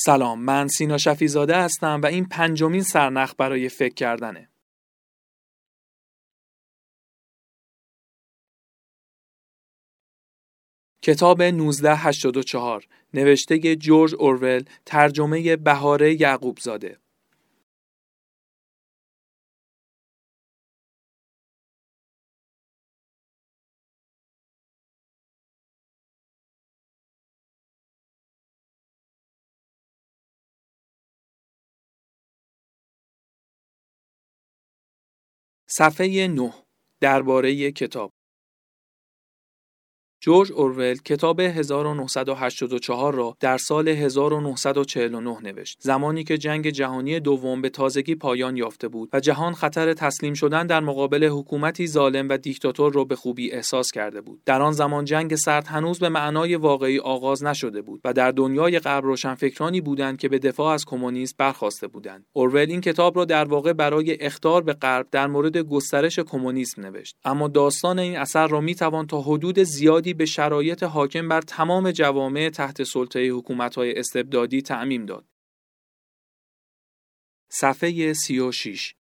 سلام من سینا شفیزاده هستم و این پنجمین سرنخ برای فکر کردنه. کتاب 1984 نوشته جورج اورول ترجمه بهاره یعقوب صفحه 9 درباره کتاب. جورج اورول کتاب 1984 را در سال 1949 نوشت. زمانی که جنگ جهانی دوم به تازگی پایان یافته بود و جهان خطر تسلیم شدن در مقابل حکومتی ظالم و دیکتاتور را به خوبی احساس کرده بود. در آن زمان جنگ سرد هنوز به معنای واقعی آغاز نشده بود و در دنیای غرب روشنفکرانی بودند که به دفاع از کمونیسم برخواسته بودند. اورول این کتاب را در واقع برای اختار به غرب در مورد گسترش کمونیسم نوشت. اما داستان این اثر را می‌توان تا حدود زیادی به شرایط حاکم بر تمام جوامع تحت سلطه حکومت‌های استبدادی تعمیم داد. صفحه 36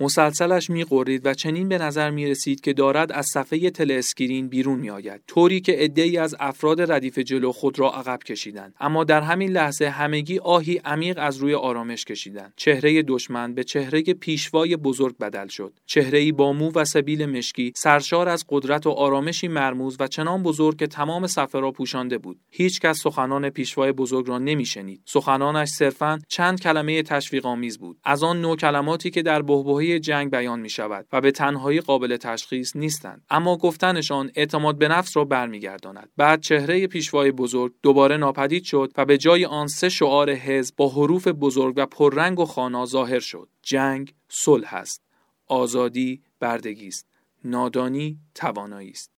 مسلسلش می‌غرید و چنین به نظر می رسید که دارد از صفحه telescreen بیرون می آید طوری که عدهای از افراد ردیف جلو خود را عقب کشیدند. اما در همین لحظه همگی آهی عمیق از روی آرامش کشیدند. چهره دشمن به چهره پیشوای بزرگ بدل شد. چهره با مو و سبیل مشکی سرشار از قدرت و آرامشی مرموز و چنان بزرگ که تمام صفحه را پوشانده بود. هیچ کس سخنان پیشوای بزرگ را نمیشنید. سخنانش صرفا چند کلمه تشویق آمیز بود. از آن نوع کلماتی که در بحبوحه جنگ بیان می شود و به تنهایی قابل تشخیص نیستند. اما گفتنشان اعتماد به نفس را برمیگرداند. بعد چهره پیشوای بزرگ دوباره ناپدید شد و به جای آن سه شعار حزب با حروف بزرگ و پررنگ و خانا ظاهر شد. جنگ صلح است. آزادی بردگی است. نادانی توانایی است.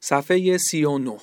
صفحه 39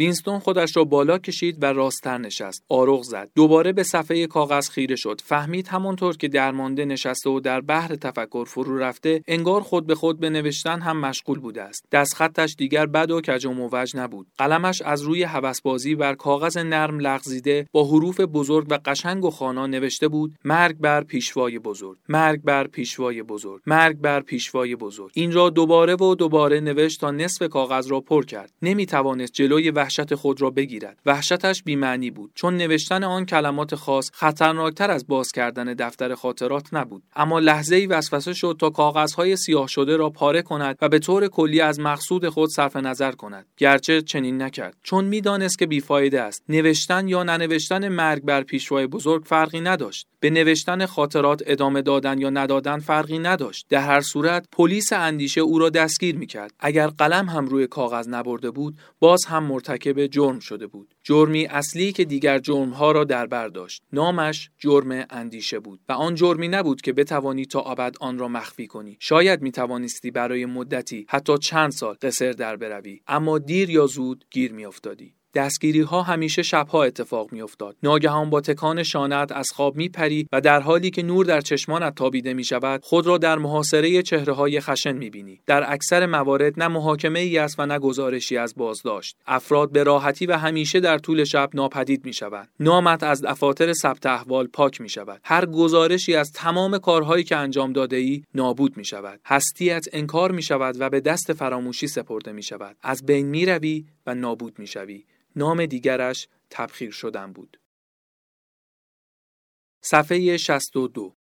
وینستون خودش را بالا کشید و راستتر نشست. آروغ زد. دوباره به صفحه کاغذ خیره شد. فهمید همانطور که درمانده نشسته و در بحر تفکر فرو رفته، انگار خود به خود به نوشتن هم مشغول بوده است. دست خطش دیگر بد و کج و موج نبود. قلمش از روی هوسبازی بر کاغذ نرم لغزیده با حروف بزرگ و قشنگ و خوانا نوشته بود: مرگ بر پیشوای بزرگ. مرگ بر پیشوای بزرگ. مرگ بر پیشوای بزرگ. این را دوباره و دوباره نوشت تا نصف کاغذ را پر کرد. نمی توانست جلوی وحشت خود را بگیرد. وحشتش بیمعنی بود. چون نوشتن آن کلمات خاص خطرناکتر از باز کردن دفتر خاطرات نبود. اما لحظه ای وسوسه شد تا کاغذهای سیاه شده را پاره کند و به طور کلی از مقصود خود صرف نظر کند. گرچه چنین نکرد. چون می‌دانست که بیفایده است. نوشتن یا ننوشتن مرگ بر پیشوای بزرگ فرقی نداشت. به نوشتن خاطرات ادامه دادن یا ندادن فرقی نداشت. در هر صورت پلیس اندیشه او را دستگیر می‌کرد. اگر قلم هم روی کاغذ نبرده بود باز هم مرتکب جرم شده بود. جرمی اصلی که دیگر جرمها را در بر داشت. نامش جرم اندیشه بود و آن جرمی نبود که بتوانی تا ابد آن را مخفی کنی. شاید می توانستی برای مدتی حتی چند سال قصر در بروی. اما دیر یا زود گیر میافتادی. دستگیری ها همیشه شبها اتفاق میافتاد. ناگهان با تکان شانت از خواب میپری و در حالی که نور در چشمانت تابیده می شود خود را در محاصره چهره های خشن می بینی در اکثر موارد نه محاکمه ای است و نه گزارشی از بازداشت. افراد به راحتی و همیشه در طول شب ناپدید می شوند نامت از دفاتر ثبت احوال پاک می شود هر گزارشی از تمام کارهایی که انجام داده ای نابود می شود هستیت انکار می شود و به دست فراموشی سپرده می شود از بین می روی و نابود می شوی نام دیگرش تبخیر شدن بود. صفحه 62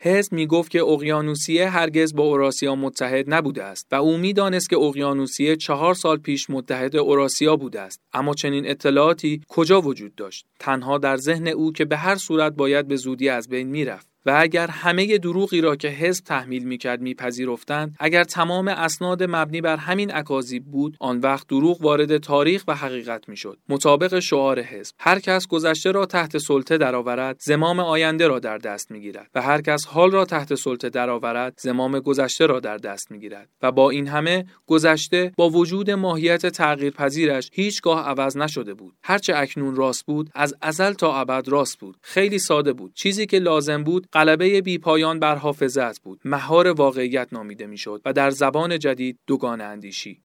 حزب می گفت که اقیانوسیه هرگز با اوراسیا متحد نبوده است و او می دانست که اقیانوسیه چهار سال پیش متحد اوراسیا بوده است. اما چنین اطلاعاتی کجا وجود داشت؟ تنها در ذهن او که به هر صورت باید به زودی از بین می‌رفت. و اگر همه دروغی را که حزب تحمیل می‌کرد میپذیرفتند اگر تمام اسناد مبنی بر همین اکاذیب بود آن وقت دروغ وارد تاریخ و حقیقت می‌شد. مطابق شعار حزب هر کس گذشته را تحت سلطه درآورد زمام آینده را در دست می‌گیرد و هر کس حال را تحت سلطه درآورد زمام گذشته را در دست می‌گیرد. و با این همه گذشته با وجود ماهیت تغییرپذیرش هیچگاه عوض نشده بود. هرچه اکنون راست بود از ازل تا ابد راست بود. خیلی ساده بود. چیزی که لازم بود غلبه بیپایان بر حافظت بود. مهار واقعیت نامیده می‌شد و در زبان جدید دوگان اندیشی.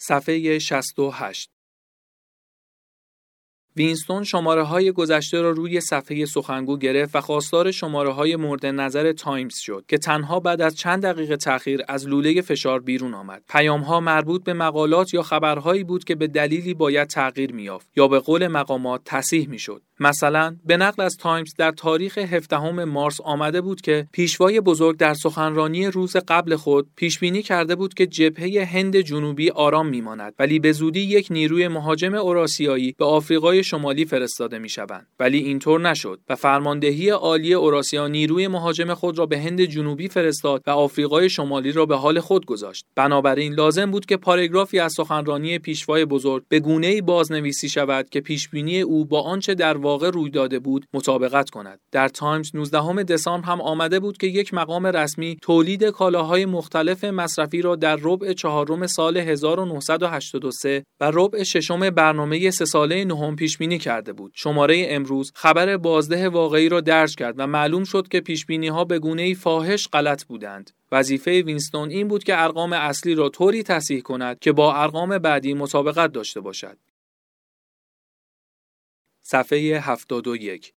صفحه 68 وینستون شماره های گذشته را روی صفحه سخنگو گرفت و خواستار شماره های مورد نظر تایمز شد که تنها بعد از چند دقیقه تأخیر از لوله فشار بیرون آمد. پیام ها مربوط به مقالات یا خبرهایی بود که به دلیلی باید تغییر میافت یا به قول مقامات تصحیح می‌شد. مثلا به نقل از تایمز در تاریخ 17 مارس آمده بود که پیشوای بزرگ در سخنرانی روز قبل خود پیش بینی کرده بود که جبهه هند جنوبی آرام میماند ولی به زودی یک نیروی مهاجم اوراسیایی به آفریقای شمالی فرستاده می‌شوند. ولی اینطور نشد و فرماندهی عالی اوراسیا نیروی مهاجم خود را به هند جنوبی فرستاد و آفریقای شمالی را به حال خود گذاشت. بنابراین لازم بود که پاراگرافی از سخنرانی پیشوای بزرگ به گونه‌ای بازنویسی شود که پیشبینی او با آنچه در واقع روی داده بود مطابقت کند. در تایمز 19 دسامبر هم آمده بود که یک مقام رسمی تولید کالاهای مختلف مصرفی را در ربع چهارم سال 1983 و ربع ششم برنامه سه ساله نهم پیش بینی کرده بود. شماره امروز خبر بازده واقعی را درج کرد و معلوم شد که پیش بینی ها به گونه فاحش غلط بودند. وظیفه وینستون این بود که ارقام اصلی را طوری تصحیح کند که با ارقام بعدی مطابقت داشته باشد. صفحه 71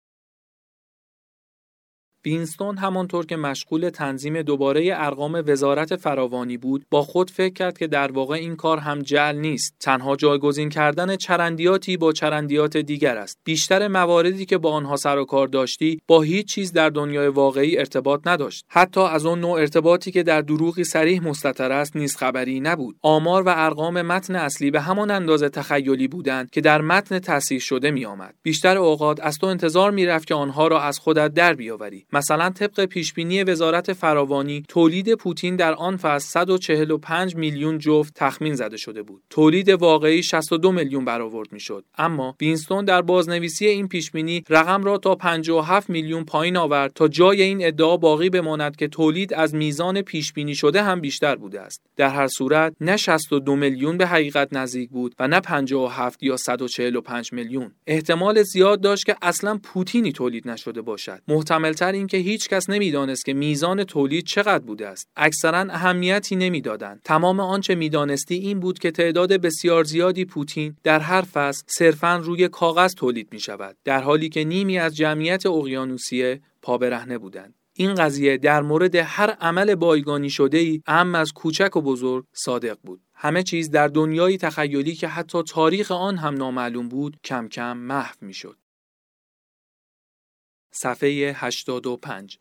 وینستون همانطور که مشغول تنظیم دوباره ارقام وزارت فراوانی بود با خود فکر کرد که در واقع این کار هم جل نیست. تنها جایگزین کردن چرندیاتی با چرندیات دیگر است. بیشتر مواردی که با آنها سر و کار داشتی با هیچ چیز در دنیای واقعی ارتباط نداشت. حتی از آن نوع ارتباطی که در دروغی صریح مستتر است نیز خبری نبود. آمار و ارقام متن اصلی به همان اندازه تخیلی بودند که در متن تصحیح شده می آمد. بیشتر اوقات از تو انتظار می‌رفت که آنها را از خودت در بیاوری. مثلا طبق پیشبینی وزارت فراوانی تولید پوتین در آن فصل 145 میلیون جفت تخمین زده شده بود. تولید واقعی 62 میلیون برآورد می‌شد. اما وینستون در بازنویسی این پیشبینی رقم را تا 57 میلیون پایین آورد تا جای این ادعا باقی بماند که تولید از میزان پیشبینی شده هم بیشتر بوده است. در هر صورت نه 62 میلیون به حقیقت نزدیک بود و نه 57 یا 145 میلیون. احتمال زیاد داشت که اصلا پوتینی تولید نشده باشد. محتملتر این که هیچ کس نمی‌دانست که میزان تولید چقدر بوده است. اکثرا اهمیتی نمی‌دادند. تمام آنچه می‌دانستی این بود که تعداد بسیار زیادی پوتین در هر فصل صرفا روی کاغذ تولید می شود در حالی که نیمی از جمعیت اقیانوسیه پا برهنه بودند. این قضیه در مورد هر عمل بایگانی شده ای ام از کوچک و بزرگ صادق بود. همه چیز در دنیایی تخیلی که حتی تاریخ آن هم نامعلوم بود کم کم محو می‌شد. صفحه 85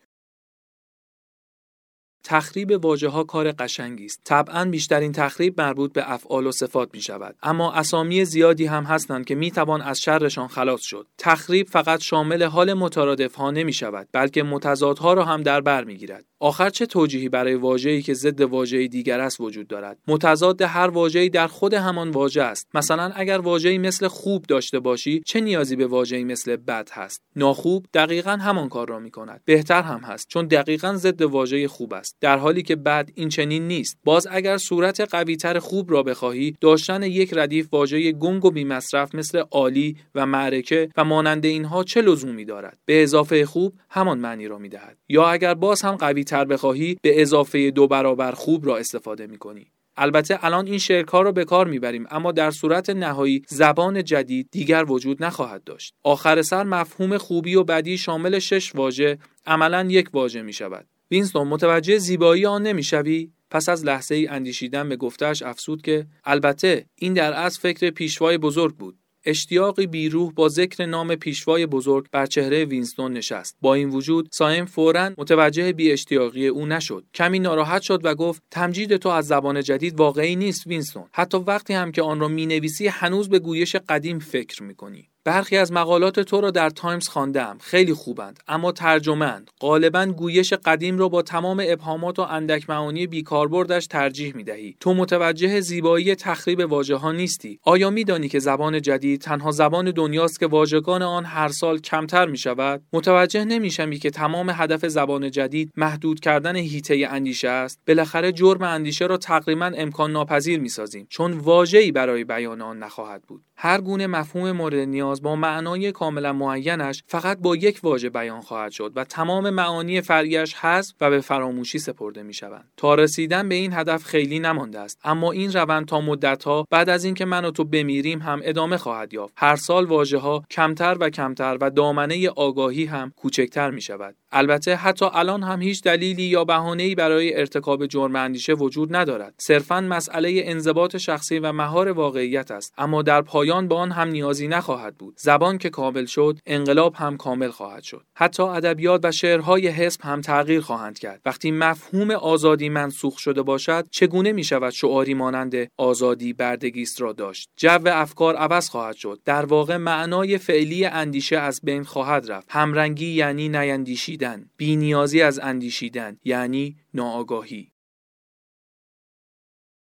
تخریب واژه ها کار قشنگی است. طبعا بیشترین تخریب مربوط به افعال و صفات می شود. اما اسامی زیادی هم هستند که می توان از شرشان خلاص شد. تخریب فقط شامل حال مترادف ها نمی شود بلکه متضادها را هم در بر می گیرد. آخر چه توجیهی برای واژه‌ای که ضد واژه‌ای دیگر است وجود دارد؟ متضاد هر واژه‌ای در خود همان واژه است. مثلا اگر واژه‌ای مثل خوب داشته باشی چه نیازی به واژه‌ای مثل بد هست؟ ناخوب دقیقا همان کار را می‌کند. بهتر هم هست چون دقیقا ضد واژه خوب است. در حالی که بد این چنین نیست. باز اگر صورت قویتر خوب را بخواهی داشتن یک ردیف واژه گنگ و بی‌مصرف مثل عالی و معرکه و مانند اینها چه لزومی دارد؟ به اضافه خوب همان معنی را می‌دهد. یا اگر باز هم قوی تر بخواهی به اضافه دو برابر خوب را استفاده می کنی. البته الان این شکل‌ها را به کار می‌بریم اما در صورت نهایی زبان جدید دیگر وجود نخواهد داشت. آخر سر مفهوم خوبی و بدی شامل شش واژه عملا یک واژه می شود وینستون متوجه زیبایی آن نمی‌شوی؟ پس از لحظه ای اندیشیدن به گفته‌اش افزود که البته این در اصل فکر پیشوای بزرگ بود. اشتیاقی بیروح با ذکر نام پیشوای بزرگ بر چهره وینستون نشست. با این وجود سایم فورا متوجه بی اشتیاقی او نشد. کمی ناراحت شد و گفت تمجید تو از زبان جدید واقعی نیست وینستون. حتی وقتی هم که آن را می‌نویسی هنوز به گویش قدیم فکر می‌کنی. برخی از مقالات تو را در تایمز خواندم. خیلی خوبند. اما ترجمه‌اند غالبا گویش قدیم را با تمام ابهامات و اندک معانی بیکاربردش ترجیح می دهی تو متوجه زیبایی تخریب واژه ها نیستی. آیا میدانی که زبان جدید تنها زبان دنیاست که واژگان آن هر سال کمتر می شود متوجه نمیشمی که تمام هدف زبان جدید محدود کردن هیته اندیشه است. بالاخره جرم اندیشه را تقریبا امکان ناپذیر می سازیم چون واژه‌ای برای بیان آن نخواهد بود. هر گونه مفهوم مورد نیاز با معنای کاملا معینش فقط با یک واژه بیان خواهد شد و تمام معانی فرعیش حذف و به فراموشی سپرده می شوند. تا رسیدن به این هدف خیلی نمانده است. اما این روند تا مدتها بعد از اینکه من و تو بمیریم هم ادامه خواهد یافت. هر سال واژه ها کمتر و کمتر و دامنه آگاهی هم کوچکتر می شود البته حتی الان هم هیچ دلیلی یا بهانه‌ای برای ارتکاب جرم اندیشه وجود ندارد. صرفا مسئله انضباط شخصی و مهار واقعیت است اما در پایان به آن هم نیازی نخواهد بود. زبان که کامل شد انقلاب هم کامل خواهد شد. حتی ادبیات و شعرهای حزب هم تغییر خواهند کرد. وقتی مفهوم آزادی منسوخ شده باشد چگونه می شود شعاری مانند آزادی بردگیست را داشت؟ جو افکار عوض خواهد شد. در واقع معنای فعلی اندیشه از بین خواهد رفت. همرنگی یعنی نیندیشیدن. بینیازی از اندیشیدن یعنی ناآگاهی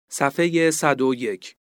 صفحه 101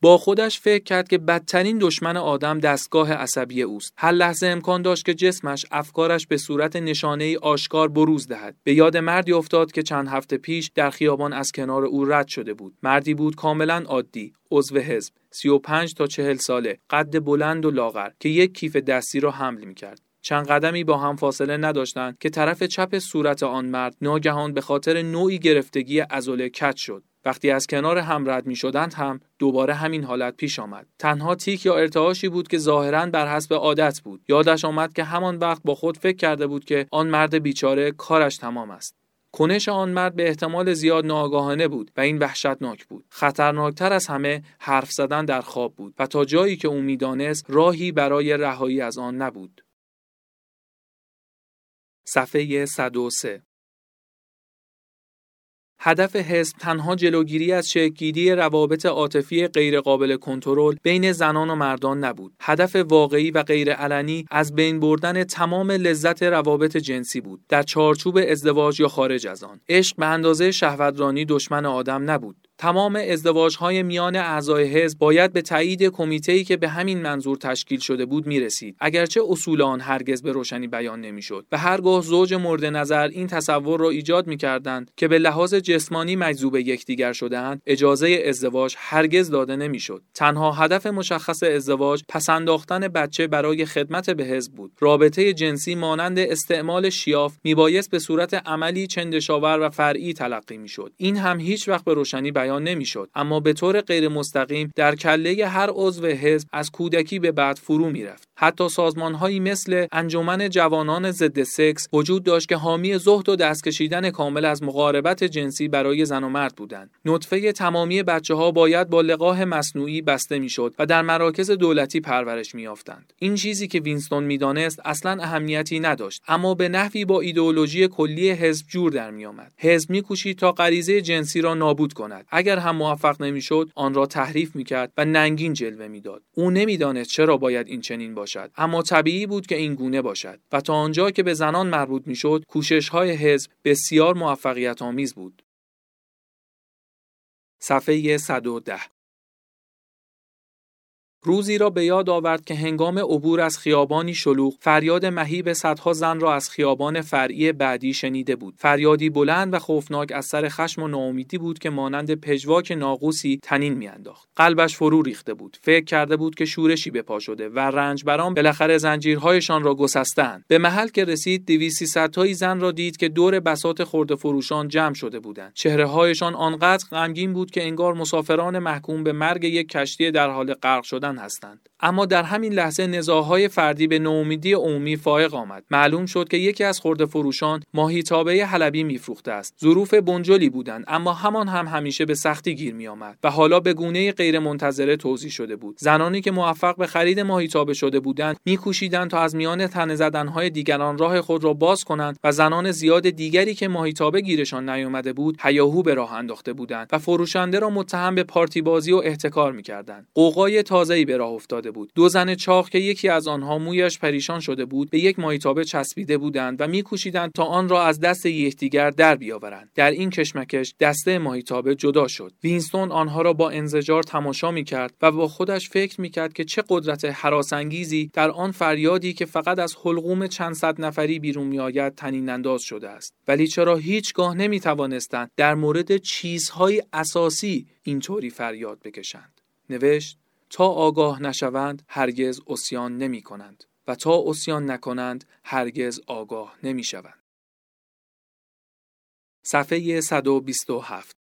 با خودش فکر کرد که بدترین دشمن آدم دستگاه عصبی اوست. هر لحظه امکان داشت که جسمش افکارش به صورت نشانه ای آشکار بروز دهد. به یاد مردی افتاد که چند هفته پیش در خیابان از کنار او رد شده بود. مردی بود کاملا عادی، عضو حزب، 35 تا 40 ساله، قد بلند و لاغر که یک کیف دستی را حمل می کرد. چند قدمی با هم فاصله نداشتند که طرف چپ صورت آن مرد ناگهان به خاطر نوعی گرفتگی ازوله کج شد. وقتی از کنار هم رد می شدند هم دوباره همین حالت پیش آمد. تنها تیک یا ارتعاشی بود که ظاهرا بر حسب عادت بود. یادش آمد که همان وقت با خود فکر کرده بود که آن مرد بیچاره کارش تمام است. کنش آن مرد به احتمال زیاد ناآگاهانه بود و این وحشتناک بود. خطرناکتر از همه حرف زدن در خواب بود و تا جایی که او می‌دانست راهی برای رهایی از آن نبود. صفحه 103 هدف حزب تنها جلوگیری از شکلگیری روابط عاطفی غیرقابل کنترل بین زنان و مردان نبود. هدف واقعی و غیرعلنی از بین بردن تمام لذت روابط جنسی بود. در چارچوب ازدواج یا خارج از آن. عشق به اندازه شهوترانی دشمن آدم نبود. تمام ازدواج های میان اعضای حزب باید به تایید کمیته که به همین منظور تشکیل شده بود می رسید اگرچه اصول آن هرگز به روشنی بیان نمی‌شد و هرگاه زوج مورد نظر این تصور را ایجاد می کردند که به لحاظ جسمانی مجذوب یکدیگر شدهاند اجازه ازدواج هرگز داده نمی‌شد. تنها هدف مشخص ازدواج پسنداختن بچه برای خدمت به حزب بود. رابطه جنسی مانند استعمال شیاف میبایست به صورت عملی چندشاور و فرعی تلقی می‌شد. این هم هیچ وقت به روشنی بیان بیان نمی‌شد. اما به طور غیر مستقیم در کله هر عضو حزب از کودکی به بعد فرو می‌رفت. حتی سازمانهایی مثل انجمن جوانان ضد سکس وجود داشت که حامی زهد و دست کشیدن کامل از مقاربت جنسی برای زن و مرد بودند. نطفه تمامی بچه ها باید با لقاح مصنوعی بسته می‌شد و در مراکز دولتی پرورش میافتند این چیزی که وینستون می‌دانست اصلا اهمیتی نداشت اما به نحوی با ایدئولوژی کلی حزب جور در میآمد. حزب میکوشید تا غریزه جنسی را نابود کند. اگر هم موفق نمی‌شد آن را تحریف می‌کرد و ننگین جلوه می‌داد. او نمی‌دانست چرا باید این چنین باشد. اما طبیعی بود که این گونه باشد و تا آنجا که به زنان مربوط می‌شد کوشش های حزب بسیار موفقیت آمیز بود. صفحه 110 روزی را به یاد آورد که هنگام عبور از خیابانی شلوغ فریاد مهیب صدها زن را از خیابان فرعی بعدی شنیده بود. فریادی بلند و خوفناک از سر خشم و ناامیدی بود که مانند پژواک ناقوسی تنین میانداخت. قلبش فرو ریخته بود. فکر کرده بود که شورشی به پا شده و رنجبران بالاخره زنجیرهایشان را گسستند. به محل که رسید دویسی تایی زن را دید که دور بسات خورده فروشان جمع شده بودند. چهره هایشان آنقدر غمگین بود که انگار مسافران محکوم به مرگ یک کشتی در حال غرق شدن هستند. اما در همین لحظه نزاهای فردی به نومیدی عمومی فائق آمد. معلوم شد که یکی از خورده فروشان ماهیتابه حلبی میفروخته است. ظروف بنجلی بودند اما همان هم همیشه به سختی گیر می آمد و حالا به گونه غیر منتظره توضیح شده بود. زنانی که موفق به خرید ماهیتابه شده بودند میکوشیدند تا از میان تنه زدنهای دیگران راه خود را باز کنند و زنان زیاد دیگری که ماهیتابه گیرشان نیامده بود هیاهو به راه انداخته بودند و فروشنده را متهم به پارتی بازی و احتکار می‌کردند. قوقای تازه‌ای به راه افتاده بود. دو زن چاق که یکی از آنها مویش پریشان شده بود به یک مایتابه چسبیده بودند و میکوشیدند تا آن را از دست یکدیگر در بیاورند. در این کشمکش دسته ماهیتابه جدا شد. وینستون آنها را با انزجار تماشا می‌کرد و با خودش فکر می‌کرد که چه قدرت حراسانگیزی در آن فریادی که فقط از حلقوم چند صد نفری بیرون میآید تنین انداز شده است. ولی چرا هیچگاه نمی‌توانستند در مورد چیزهای اساسی اینطوری فریاد بکشند؟ نوشت تا آگاه نشوند هرگز اسیان نمی کنند و تا اسیان نکنند هرگز آگاه نمی شوند. صفحه 127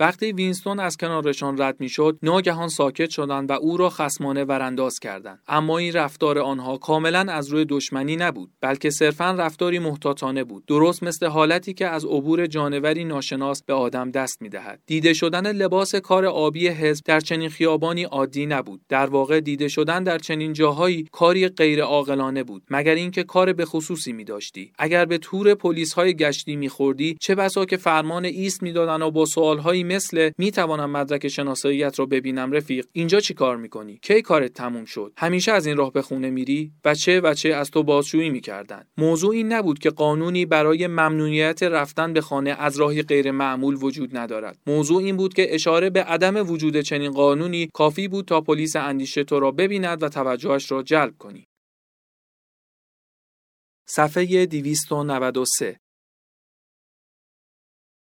وقتی وینستون از کنارشان رد می‌شد ناگهان ساکت شدند و او را خسمانه ورانداز کردند. اما این رفتار آنها کاملا از روی دشمنی نبود بلکه صرفا رفتاری محتاطانه بود. درست مثل حالتی که از عبور جانوری ناشناس به آدم دست می‌دهد. دیده شدن لباس کار آبی حزب در چنین خیابانی عادی نبود. در واقع دیده شدن در چنین جاهایی کاری غیر عاقلانه بود مگر اینکه کار به خصوصی می داشتی اگر به تور پلیس های گشتی میخوردی چه بسا که فرمان ایست می‌دادند و با سوالهایی مثل می‌توانم مدرک شناساییت رو ببینم رفیق اینجا چی کار می‌کنی؟ کی کارت تموم شد؟ همیشه از این راه به خونه میری؟ بچه بچه از تو بازجویی می‌کردن؟ موضوع این نبود که قانونی برای ممنوعیت رفتن به خانه از راهی غیر معمول وجود ندارد. موضوع این بود که اشاره به عدم وجود چنین قانونی کافی بود تا پلیس اندیشه تو را ببیند و توجهش را جلب کنی. صفحه 293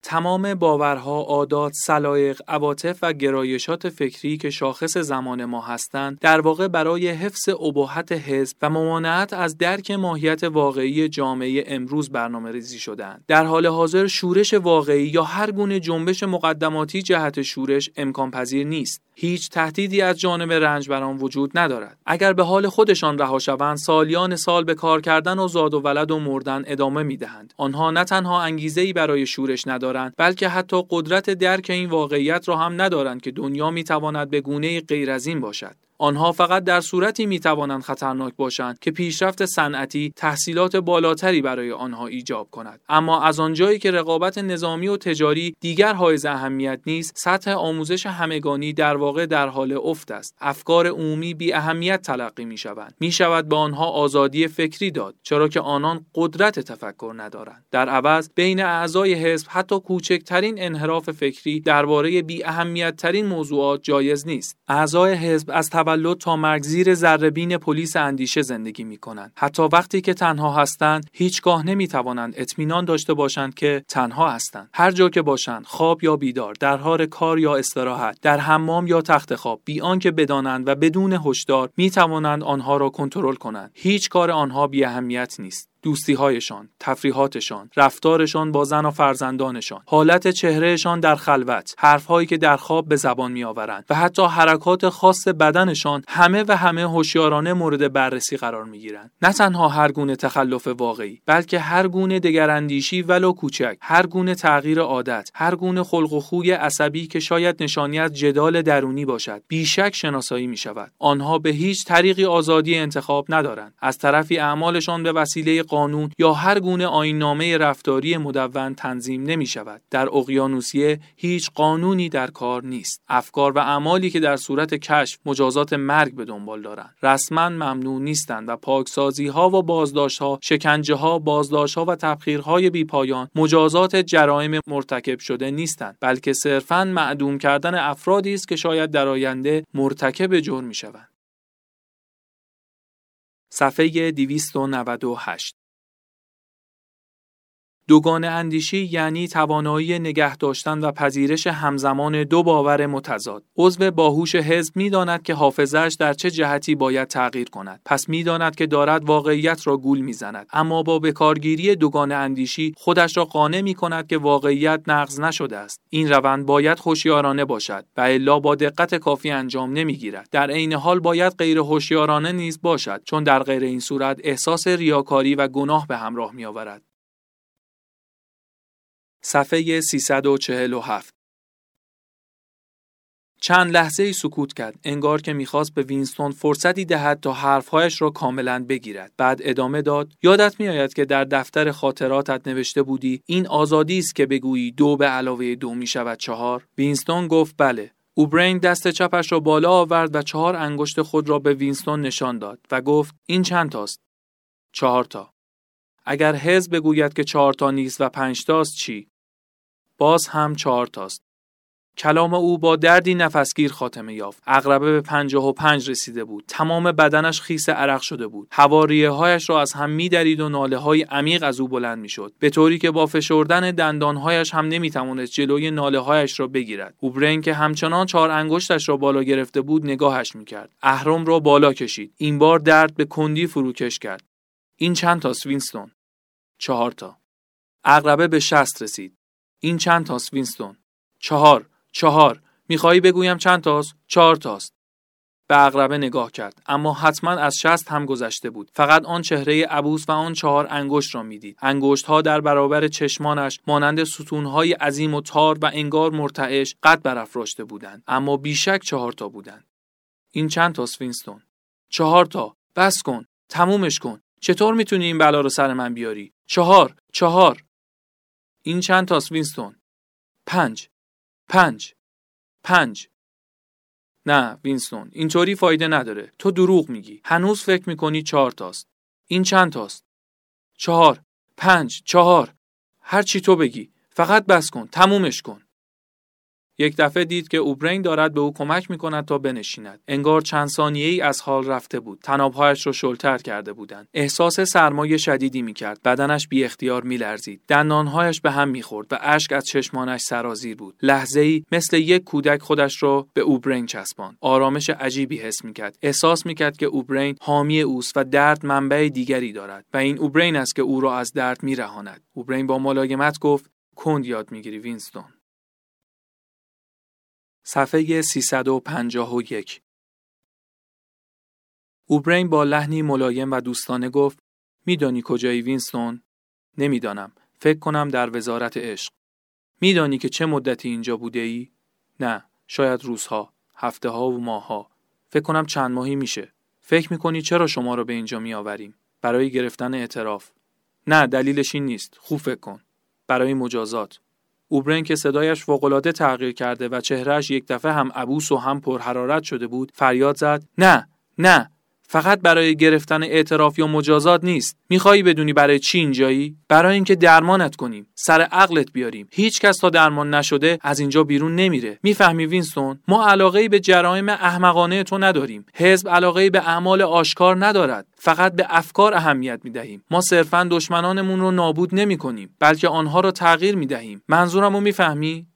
تمام باورها، عادات، سلایق، عواطف و گرایشات فکری که شاخص زمان ما هستند، در واقع برای حفظ ابهت حزب و ممانعت از درک ماهیت واقعی جامعه امروز برنامه ریزی شدند. در حال حاضر شورش واقعی یا هر گونه جنبش مقدماتی جهت شورش امکان پذیر نیست. هیچ تهدیدی از جانب رنجبران وجود ندارد اگر به حال خودشان رها شوند سالیان سال به کار کردن و زاد و ولد و مردن ادامه می‌دهند آنها نه تنها انگیزه ای برای شورش ندارند بلکه حتی قدرت درک این واقعیت را هم ندارند که دنیا می‌تواند به گونه غیر از این باشد. آنها فقط در صورتی می توانند خطرناک باشند که پیشرفت صنعتی تحصیلات بالاتری برای آنها ایجاب کند. اما از آنجایی که رقابت نظامی و تجاری دیگر حائز اهمیت نیست سطح آموزش همگانی در واقع در حال افت است. افکار عمومی بی اهمیت تلقی می شوند می شود به آنها آزادی فکری داد چرا که آنان قدرت تفکر ندارند. در عوض بین اعضای حزب حتی کوچکترین انحراف فکری درباره بی اهمیت ترین موضوعات جایز نیست. اعضای حزب از تولد تا مرگ زیر ذرهبین پلیس اندیشه زندگی می کنند. حتی وقتی که تنها هستند هیچگاه نمی توانند اطمینان داشته باشند که تنها هستند. هر جا که باشند خواب یا بیدار در حال کار یا استراحت در حمام یا تخت خواب بی آنکه بدانند و بدون هشدار می توانند آنها را کنترل کنند. هیچ کار آنها بی اهمیت نیست. دوستیهایشان، تفریحاتشان، رفتارشان با زن و فرزندانشان، حالت چهرهشان در خلوت، حرفهایی که در خواب به زبان میآورند و حتی حرکات خاص بدنشان همه و همه هوشیارانه مورد بررسی قرار می‌گیرند. نه تنها هر گونه تخلف واقعی، بلکه هر گونه دگراندیشی ولو کوچک، هر گونه تغییر عادت، هر گونه خلق و خوی عصبی که شاید نشانی از جدال درونی باشد، بیشک شناسایی می شود. آنها به هیچ طریقی آزادی انتخاب ندارند. از طرفی اعمالشان به وسیله قانون یا هر گونه آینامه رفتاری مدون تنظیم نمی شود. در اقیانوسیه هیچ قانونی در کار نیست. افکار و اعمالی که در صورت کشف مجازات مرگ به دنبال دارند رسما ممنوع نیستند و پاکسازی ها و بازداشت ها، شکنجه ها، بازداشت ها و تبخیرهای بی پایان مجازات جرایم مرتکب شده نیستند بلکه صرفا معدوم کردن افرادی است که شاید در آینده مرتکب جرم می شوند. صفحه 298 دوگانه اندیشی یعنی توانایی نگه داشتن و پذیرش همزمان دو باور متضاد. عضو باهوش حزب می‌داند که حافظش در چه جهتی باید تغییر کند. پس می‌داند که دارد واقعیت را گول می‌زند. اما با بکارگیری دوگانه اندیشی خودش را قانع می کند که واقعیت نقض نشده است. این روند باید هوشیارانه باشد و الا با دقت کافی انجام نمی‌گیرد. در عین حال باید غیر هوشیارانه نیز باشد چون در غیر این صورت احساس ریاکاری و گناه به همراه می آورد. صفحه 347 چند لحظه ای سکوت کرد انگار که می‌خواست به وینستون فرصتی دهد تا حرفهایش را کاملا بگیرد. بعد ادامه داد یادت میآید که در دفتر خاطراتت نوشته بودی این آزادی است که بگویی دو به علاوه دو می شود چهار؟ وینستون گفت بله. اوبرین دست چپش را بالا آورد و چهار انگشت خود را به وینستون نشان داد و گفت این چند تاست؟ چهار تا. اگر حزب بگوید که چهار تا نیست و پنج تاست چی؟ باز هم چهار تاست. کلام او با دردی نفسگیر خاتمه یافت. اغربه به پنجاه و پنج رسیده بود. تمام بدنش خیس عرق شده بود. هواریه هایش را از هم میدرید و ناله های عمیق از او بلند می‌شد. به طوری که با فشردن دندانهایش هم نمی‌توانست جلوی ناله هایش را بگیرد. اوبرین که همچنان چهار انگشتش را بالا گرفته بود نگاهش می‌کرد. اهرم را بالا کشید. این بار درد به کندی فروکش کرد. این چند تا وینستون؟ چهار تا. اغربه به شست رسید. این چند تاست وینستون؟ چهار چهار. میخوایی بگویم چند تاست؟ چهار تاست. به اغربه نگاه کرد اما حتما از شست هم گذشته بود. فقط آن چهره عبوس و آن چهار انگشت را می‌دید. انگشت ها در برابر چشمانش مانند ستونهای عظیم و تار و انگار مرتعش قد برافراشته بودند اما بیشک چهار تا بودند. این چند تاست وینستون؟ چهار تا. بس کن. تمومش کن. چطور می‌تونی این بلا رو سر من بیاری؟ چهار چهار. این چند تاست وینستون؟ پنج. پنج. پنج. نه وینستون اینطوری فایده نداره. تو دروغ میگی. هنوز فکر می‌کنی چهار تاست. این چند تاست؟ چهار. پنج چهار. هر چی تو بگی. فقط بس کن تمومش کن. یک دفعه دید که اوبرین دارد به او کمک می کند تا بنشیند. انگار چند ثانیه ای از حال رفته بود. تنابهایش را شلتر کرده بودند. احساس سرمایه شدیدی می کرد. بدنش بی اختیار می لرزید. دندانهایش به هم می خورد و اشک از چشمانش سرازیر بود. لحظه ای مثل یک کودک خودش را به اوبرین چسباند. آرامش عجیبی حس می کرد. احساس می کرد که اوبرین حامی اوست و درد منبع دیگری دارد و این اوبرین است که او را از درد می رهاند. اوبرین با ملایمت گفت کند یاد می‌گیری وینستون صفحه 351 اوبرین با لحنی ملایم و دوستانه گفت میدانی کجایی وینستون؟ نمی‌دانم. فکر کنم در وزارت عشق. میدانی که چه مدتی اینجا بوده ای؟ نه. شاید روزها. هفته ها و ماهها. فکر کنم چند ماهی میشه. فکر می‌کنی چرا شما را به اینجا میآوریم؟ برای گرفتن اعتراف. نه دلیلش این نیست. خوب فکر کن. برای مجازات. اوبرن که صدایش فوقالعاده تغییر کرده و چهرهش یک دفعه هم عبوس و هم پرحرارت شده بود فریاد زد نه نه فقط برای گرفتن اعتراف یا مجازات نیست. میخوایی بدونی برای چی اینجایی؟ برای اینکه درمانت کنیم. سر عقلت بیاریم. هیچ کس تا درمان نشده از اینجا بیرون نمیره. می‌فهمی وینستون؟ ما علاقه به جرایم احمقانه تو نداریم. حزب علاقه به اعمال آشکار ندارد. فقط به افکار اهمیت می‌دهیم. ما صرفا دشمنانمون رو نابود نمی کنیم بلکه آنها را تغییر می‌دهیم. منظورم رو می‌فهمی؟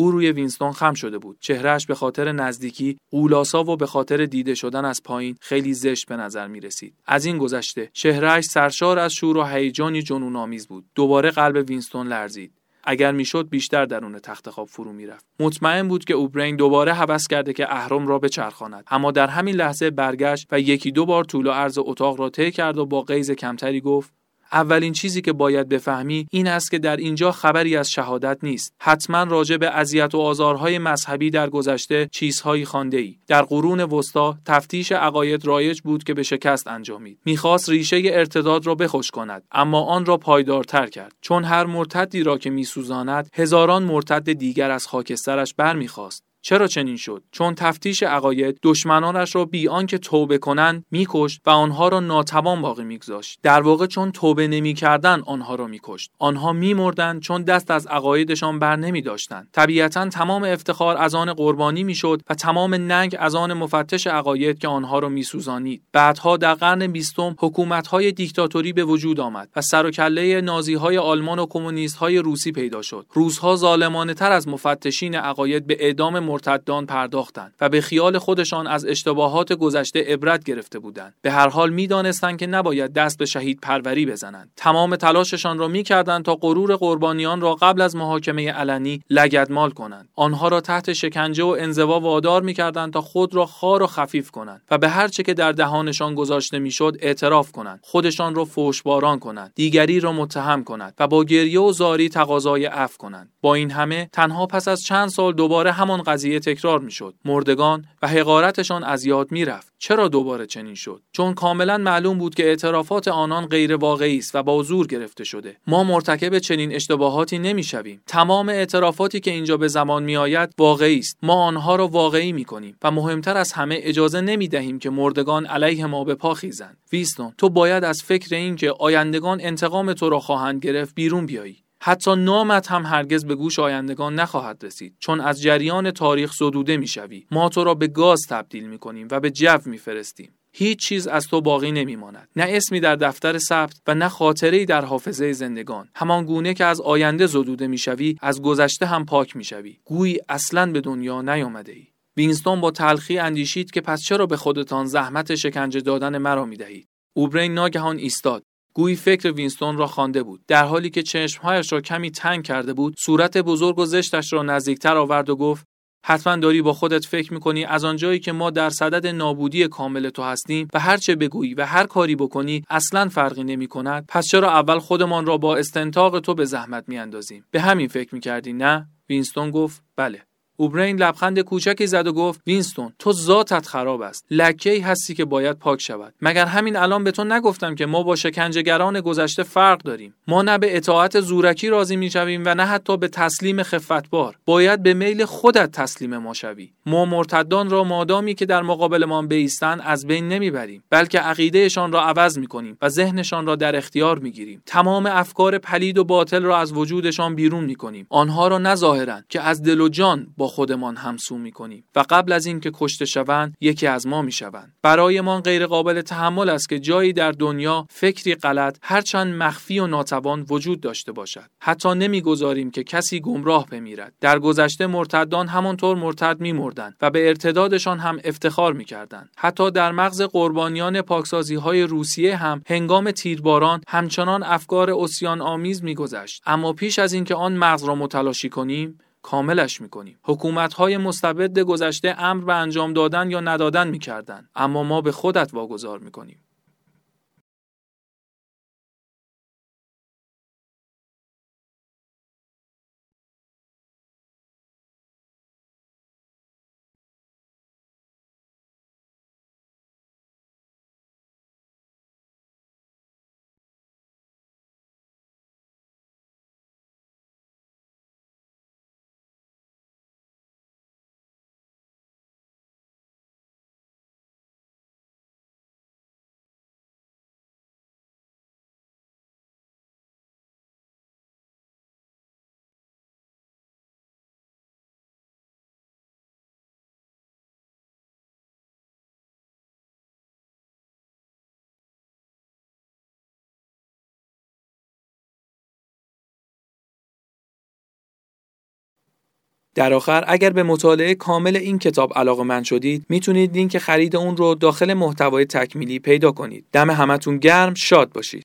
او روی وینستون خم شده بود. چهرهش به خاطر نزدیکی غول‌آسا و به خاطر دیده شدن از پایین خیلی زشت به نظر می رسید. از این گذشته چهرهش سرشار از شور و هیجانی جنون آمیز بود. دوباره قلب وینستون لرزید. اگر می‌شد بیشتر درون تخت خواب فرو می‌رفت مطمئن بود که اوبرین دوباره هوس کرده که اهرم را بچرخاند اما در همین لحظه برگشت و یکی دو بار طول و عرض اتاق را طی کرد و با غیظ کمتری گفت اولین چیزی که باید بفهمی این است که در اینجا خبری از شهادت نیست. حتما راجع به اذیت و آزارهای مذهبی در گذشته چیزهایی خوانده‌ای. در قرون وسطی تفتیش عقاید رایج بود که به شکست انجامید. می‌خواست ریشه ارتداد را بخشکاند اما آن را پایدارتر کرد. چون هر مرتدی را که میسوزاند هزاران مرتد دیگر از خاکسترش برمیخواست. چرا چنین شد؟ چون تفتیش عقاید دشمنانش را بی آنکه توبه کنند میکشت و آنها را ناتوان باقی میگذاشت. در واقع چون توبه نمی‌کردند آنها را میکشت. آنها میمردند چون دست از عقایدشان بر نمی داشتند طبیعتا تمام افتخار از آن قربانی می‌شد و تمام ننگ از آن مفتش عقاید که آنها را میسوزانید. بعدها در قرن بیستم حکومتهای دیکتاتوری به وجود آمد و سر و کله نازیهای آلمان و کمونیستهای روسی پیدا شد. روزها ظالمانه تر از مفتشین عقاید به اعدام مرتدان پرداختند و به خیال خودشان از اشتباهات گذشته عبرت گرفته بودند. به هر حال می‌دانستند که نباید دست به شهید پروری بزنند. تمام تلاششان را می‌کردند تا غرور قربانیان را قبل از محاکمه علنی لگدمال کنند. آنها را تحت شکنجه و انزوا وادار می‌کردند تا خود را خار و خفیف کنند و به هر چه که در دهانشان گذاشته می‌شد اعتراف کنند. خودشان را فوشباران کنند. دیگری را متهم کنند و با گریه و زاری تقاضای عفو کنند. با این همه تنها پس از چند سال دوباره همان قضیه تکرار می‌شد. مردگان و حقارتشان از یاد می‌رفت. چرا دوباره چنین شد؟ چون کاملا معلوم بود که اعترافات آنان غیر واقعی است و با زور گرفته شده. ما مرتکب چنین اشتباهاتی نمی‌شویم. تمام اعترافاتی که اینجا به زمان میآید واقعی است. ما آنها را واقعی می‌کنیم و مهمتر از همه اجازه نمی‌دهیم که مردگان علیه ما به پا خیزند. ویستون تو باید از فکر اینکه آیندگان انتقام تو را خواهند گرفت بیرون بیایی. حتی نامت هم هرگز به گوش آیندگان نخواهد رسید. چون از جریان تاریخ زدوده می‌شوی. ما تو را به گاز تبدیل می‌کنیم و به جو میفرستیم. هیچ چیز از تو باقی نمیماند. نه اسمی در دفتر ثبت و نه خاطره در حافظه زندگان. همان گونه که از آینده زدوده می‌شوی از گذشته هم پاک می‌شوی. گویی اصلا به دنیا نیامده ای. وینستون با تلخی اندیشید که پس چرا به خودتان زحمت شکنجه دادن مرا می‌دهید؟ اوبرین ناگهان ایستاد. گویی فکر وینستون را خوانده بود. در حالی که چشمهایش را کمی تنگ کرده بود صورت بزرگ و زشتش را نزدیکتر آورد و گفت حتما داری با خودت فکر می‌کنی از آنجایی که ما در صدد نابودی کامل تو هستیم و هر چه بگویی و هر کاری بکنی اصلا فرقی نمی کند پس چرا اول خودمان را با استنطاق تو به زحمت میاندازیم؟ به همین فکر می‌کردی نه؟ وینستون گفت بله. اوبرین لبخند کوچکی زد و گفت وینستون تو ذاتت خراب است. لکه ای هستی که باید پاک شود. مگر همین الان به تو نگفتم که ما با شکنجهگران گذشته فرق داریم؟ ما نه به اطاعت زورکی راضی می‌شویم و نه حتی به تسلیم خفتبار. باید به میل خودت تسلیم ما شوی. ما مرتدان را مادامی که در مقابلمان بیستن از بین نمی‌بریم بلکه عقیدهشان را عوض می‌کنیم و ذهنشان را در اختیار می‌گیریم. تمام افکار پلید و باطل را از وجودشان بیرون می‌کنیم. آنها را نظاهرند که از دل و جان با خودمان همسو می‌کنیم و قبل از اینکه کشته شوند یکی از ما می‌شوند. برایمان غیر قابل تحمل است که جایی در دنیا فکری غلط هرچند مخفی و ناتوان وجود داشته باشد. حتی نمی‌گذاریم که کسی گمراه بمیرد. در گذشته مرتدان همانطور مرتد میمردند و به ارتدادشان هم افتخار می‌کردند. حتی در مغز قربانیان پاکسازی های روسیه هم هنگام تیرباران همچنان افکار اسیان آمیز میگذشت. اما پیش از اینکه آن مغز را متلاشی کنیم کاملش می‌کنیم. حکومت های مستبد گذشته امر به انجام دادن یا ندادن می‌کردن اما ما به خودت واگذار می‌کنیم. در آخر اگر به مطالعه کامل این کتاب علاقه من شدید می‌تونید لینک خرید اون رو داخل محتوای تکمیلی پیدا کنید. دم همتون گرم شاد باشید.